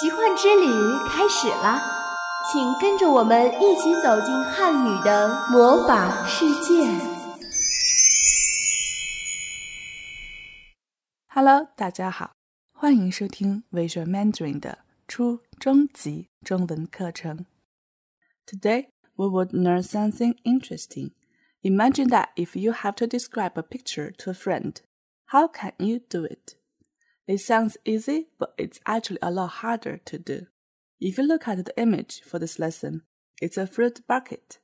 奇幻之旅开始啦，请跟着我们一起走进汉语的魔法世界。Hello，大家好，欢迎收听 Visual Mandarin 的初中级中文课程。Today we would learn something interesting. Imagine that if you have to describe a picture to a friend, how can you do it? It sounds easy, but it's actually a lot harder to do. If you look at the image for this lesson, it's a fruit bucket.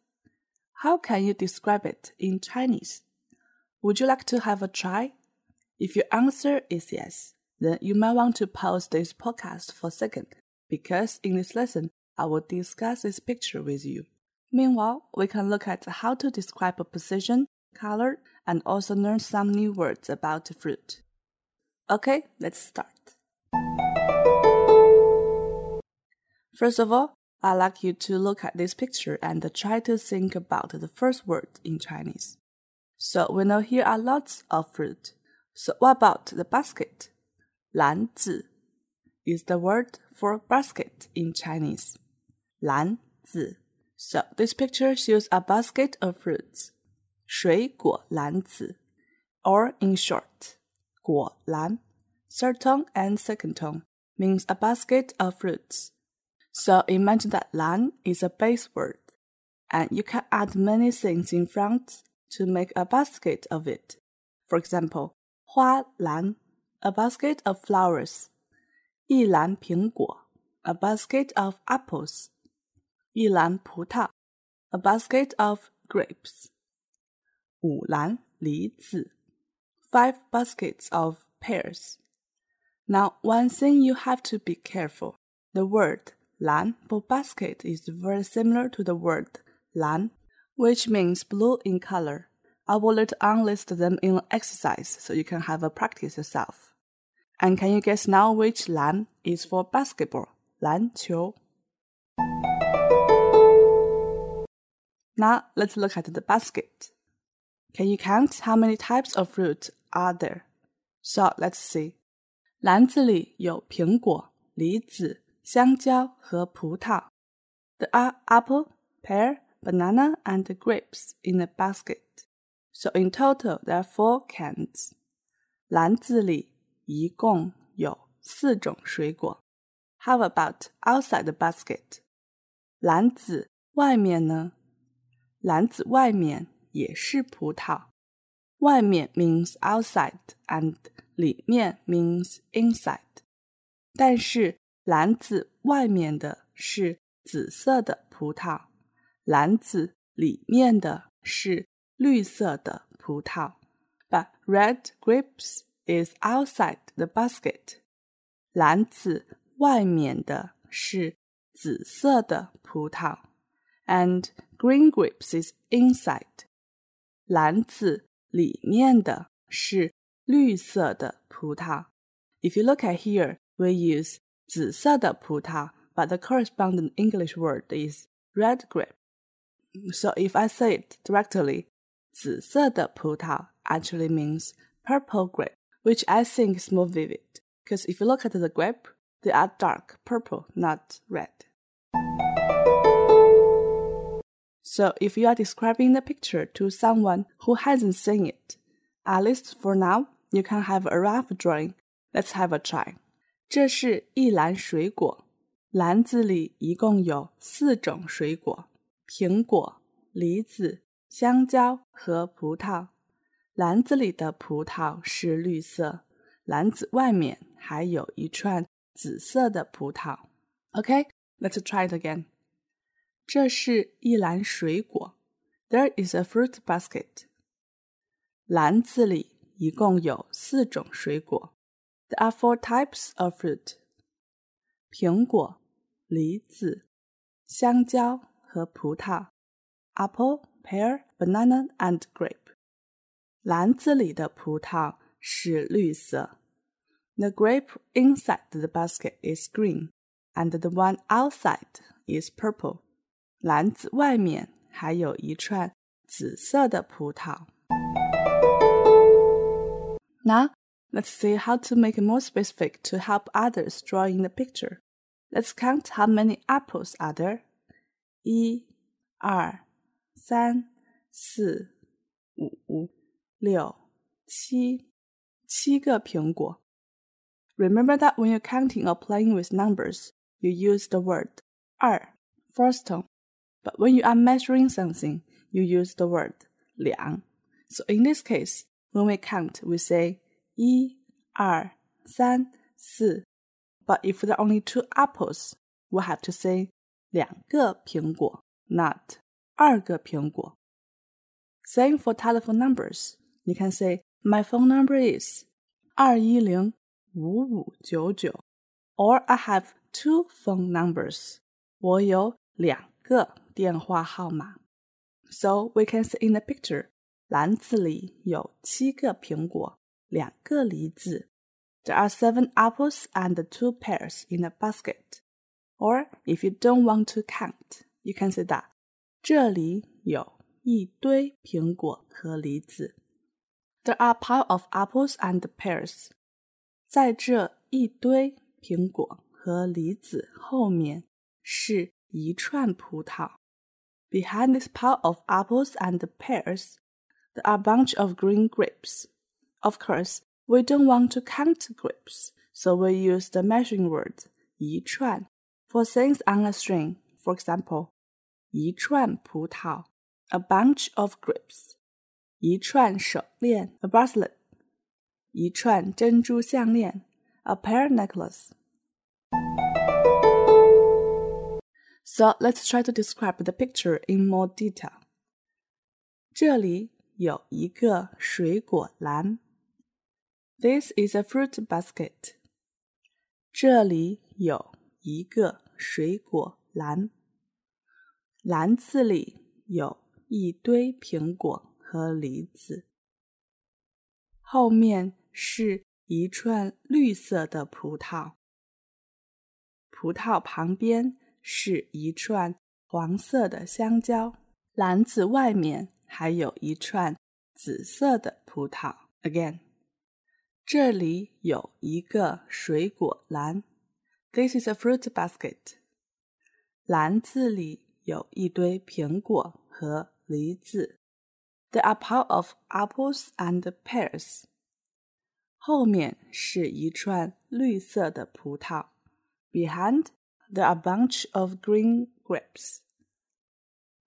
How can you describe it in Chinese? Would you like to have a try? If your answer is yes, then you might want to pause this podcast for a second because in this lesson, I will discuss this picture with you. Meanwhile, we can look at how to describe a position, color, and also learn some new words about fruit. Okay, let's start. First of all, I'd like you to look at this picture and try to think about the first word in Chinese. So we know here are lots of fruit. So what about the basket? 篮子 is the word for basket in Chinese. 篮子 So this picture shows a basket of fruits. 水果篮子 or in short 果篮, Lan. Third tone and second tone means a basket of fruits. So imagine that Lan is a base word, and you can add many things in front to make a basket of it. For example, Hua Lan, a basket of flowers. Yi Lan Ping Guo, a basket of apples. Yi Lan a basket of grapes. Wu Lan Li Zi, five baskets of pears. Now, one thing you have to be careful. The word lan for basket is very similar to the word lan, which means blue in color. I will let unlist them in exercise so you can have a practice yourself. And can you guess now which lan is for basketball? 篮球. Now let's look at the basket. Can you count how many types of fruit are there? So let's see. 篮子里有苹果、梨子、香蕉和葡萄。There are apple, pear, banana, and grapes in the basket. So in total, there are four cans. 篮子里一共有四种水果。How about outside the basket? 篮子外面呢？篮子外面也是葡萄。 外面 means outside and 里面 means inside，但是篮子外面的是紫色的葡萄，篮子里面的是绿色的葡萄。But red grapes is outside the basket。篮子外面的是紫色的葡萄，and green grapes is inside。篮子 里面的是绿色的葡萄。If you look at here, we use 紫色的葡萄, but the corresponding English word is red grape. So if I say it directly, 紫色的葡萄 actually means purple grape, which I think is more vivid. Because if you look at the grape, they are dark purple, not red. So if you are describing the picture to someone who hasn't seen it, at least for now, you can have a rough drawing. Let's have a try. 这是一篮水果，篮子里一共有四种水果：苹果、梨子、香蕉和葡萄。篮子里的葡萄是绿色，篮子外面还有一串紫色的葡萄。Okay, let's try it again. 这是一篮水果。There is a fruit basket. 篮子里一共有四种水果。There are four types of fruit: 苹果、梨子、香蕉和葡萄。Apple, pear, banana, and grape. 篮子里的葡萄是绿色。The grape inside the basket is green, and the one outside is purple. 篮子外面还有一串紫色的葡萄。now, let's see how to make it more specific to help others draw in the picture. Let's count how many apples are there. 一、二、三、四、五、六、七，七个苹果。Remember that when you're counting or playing with numbers, you use the word 二 first tone. But when you are measuring something, you use the word 两. So in this case, when we count, we say 一、二、三、四. But if there are only two apples, we have to say 两个苹果, not 二个苹果. Same for telephone numbers. You can say my phone number is 二一零五五九九，or I have two phone numbers. 我有两个 电话号码。So we can see in the picture，篮子里有七个苹果，两个梨子。There are seven apples and two pears in a basket. Or if you don't want to count, you can say that 这里有一堆苹果和梨子。There are pile of apples and pears. 在这一堆苹果和梨子后面是一串葡萄。 Behind this pile of apples and pears, there are a bunch of green grapes. Of course, we don't want to count grapes, so we use the measuring word 一串 for things on a string. For example, 一串葡萄 a bunch of grapes. 一串手链 a bracelet. 一串珍珠项链 a pearl necklace. So let's try to describe the picture in more detail. 这里有一个水果篮。This is a fruit basket. 这里有一个水果篮。篮子里有一堆苹果和梨子。后面是一串绿色的葡萄。葡萄旁边 是一串黄色的香蕉，篮子外面还有一串紫色的葡萄。Again，这里有一个水果篮。This is a fruit basket。篮子里有一堆苹果和梨子。There are pile of apples and pears。后面是一串绿色的葡萄。Behind there are a bunch of green grapes.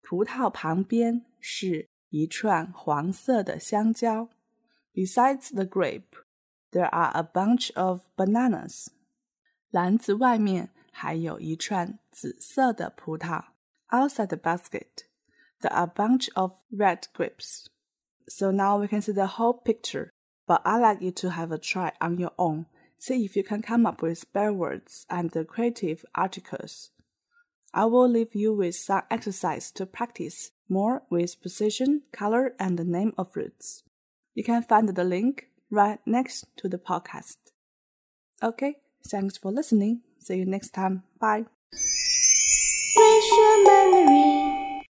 葡萄旁边是一串黄色的香蕉。Besides the grape, there are a bunch of bananas. 篮子外面还有一串紫色的葡萄。Outside the basket, there are a bunch of red grapes. So now we can see the whole picture, but I'd like you to have a try on your own See if you can come up with spare words and creative articles. I will leave you with some exercise to practice more with precision, color, and the name of fruits. You can find the link right next to the podcast. Okay, thanks for listening. See you next time. Bye.